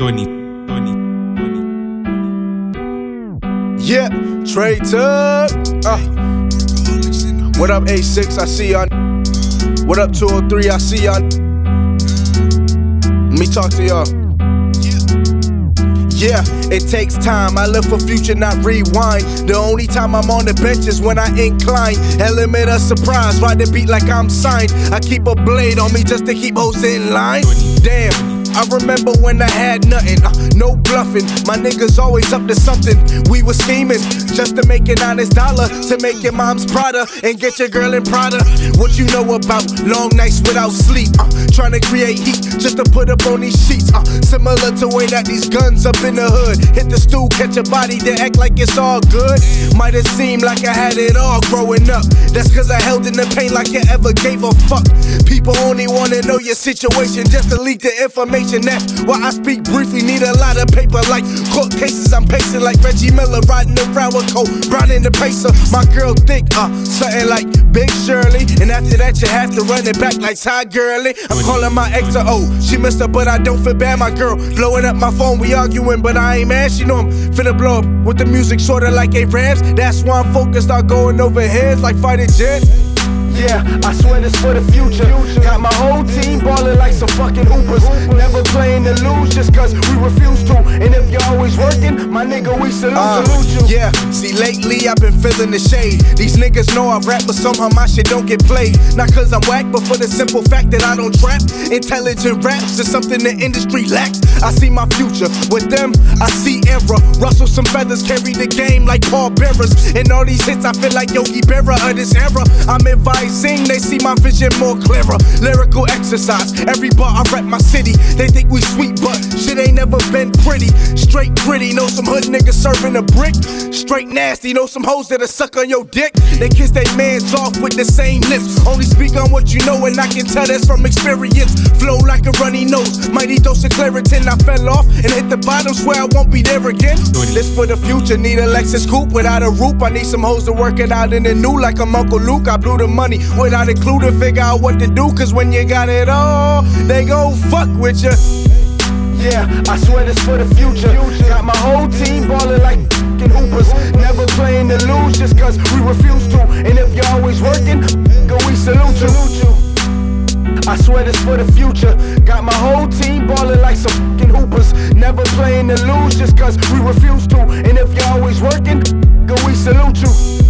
Tony, Tony, Tony. Yeah, Trey Tuck. Uh. What up, A6? I see y'all. What up, 203? I see y'all. Let me talk to y'all. Yeah, it takes time. I live for future, not rewind. The only time I'm on the bench is when I incline. Element of surprise, ride the beat like I'm signed. I keep a blade on me just to keep hoes in line. Damn. I remember when I had nothing, uh, no bluffing. My niggas always up to something. We was scheming just to make an honest dollar, to make your mom's Prada and get your girl in Prada. What you know about long nights without sleep? Uh, trying to create heat just to put up on these sheets. Uh, similar to way that these guns up in the hood hit the stool, catch a body, they act like it's all good. Might have seemed like I had it all growing up. That's cause I held in the pain like you ever gave a fuck. People only wanna know your situation just to leak the information information. That's why I speak briefly. Need a lot of paper like court cases. I'm pacing like Reggie Miller, riding around with Cole Brown in the pacer. My girl think uh something like Big Shirley, and after that you have to run it back like Ty Gurley. I'm calling my ex a O. She missed her, but I don't feel bad. My girl blowing up my phone. We arguing, but I ain't mad. She know I'm finna blow up with the music, sorta like a Rams. That's why I'm focused on going over heads like fighting jets. Yeah, I swear this for the future. Got my whole team ballin' like some fucking hoopers. Never playing to lose just cause we refuse to. And if my nigga, we salute, uh, salute you. Yeah, see, lately I've been feeling the shade. These niggas know I rap, but somehow my shit don't get played. Not cause I'm whack, but for the simple fact that I don't trap. Intelligent raps is something the industry lacks. I see my future. With them, I see error. Rustle some feathers, carry the game like Paul Bearers. And all these hits, I feel like Yogi Berra of this era. I'm advising, they see my vision more clearer. Lyrical exercise, every bar I rap my city. They think we sweet, but shit ain't never been pretty. Straight gritty, know some hood niggas serving a brick. Straight nasty, know some hoes that'll suck on your dick. They kiss their mans off with the same lips. Only speak on what you know, and I can tell that's from experience. Flow like a runny nose, mighty dose of Claritin. I fell off and hit the bottom, swear I won't be there again. This for the future, need a Lexus coupe without a roof. I need some hoes to work it out in the new, like I'm Uncle Luke. I blew the money without a clue to figure out what to do. Cause when you got it all, they gon' fuck with you. Yeah, I swear this for the future. Got my whole team ballin' like fucking hoopers. Never playing to lose just cause we refuse to. And if you're always working, go we salute you. I swear this for the future. Got my whole team ballin' like some fucking hoopers. Never playing to lose just cause we refuse to. And if you're always working, go we salute you salute you.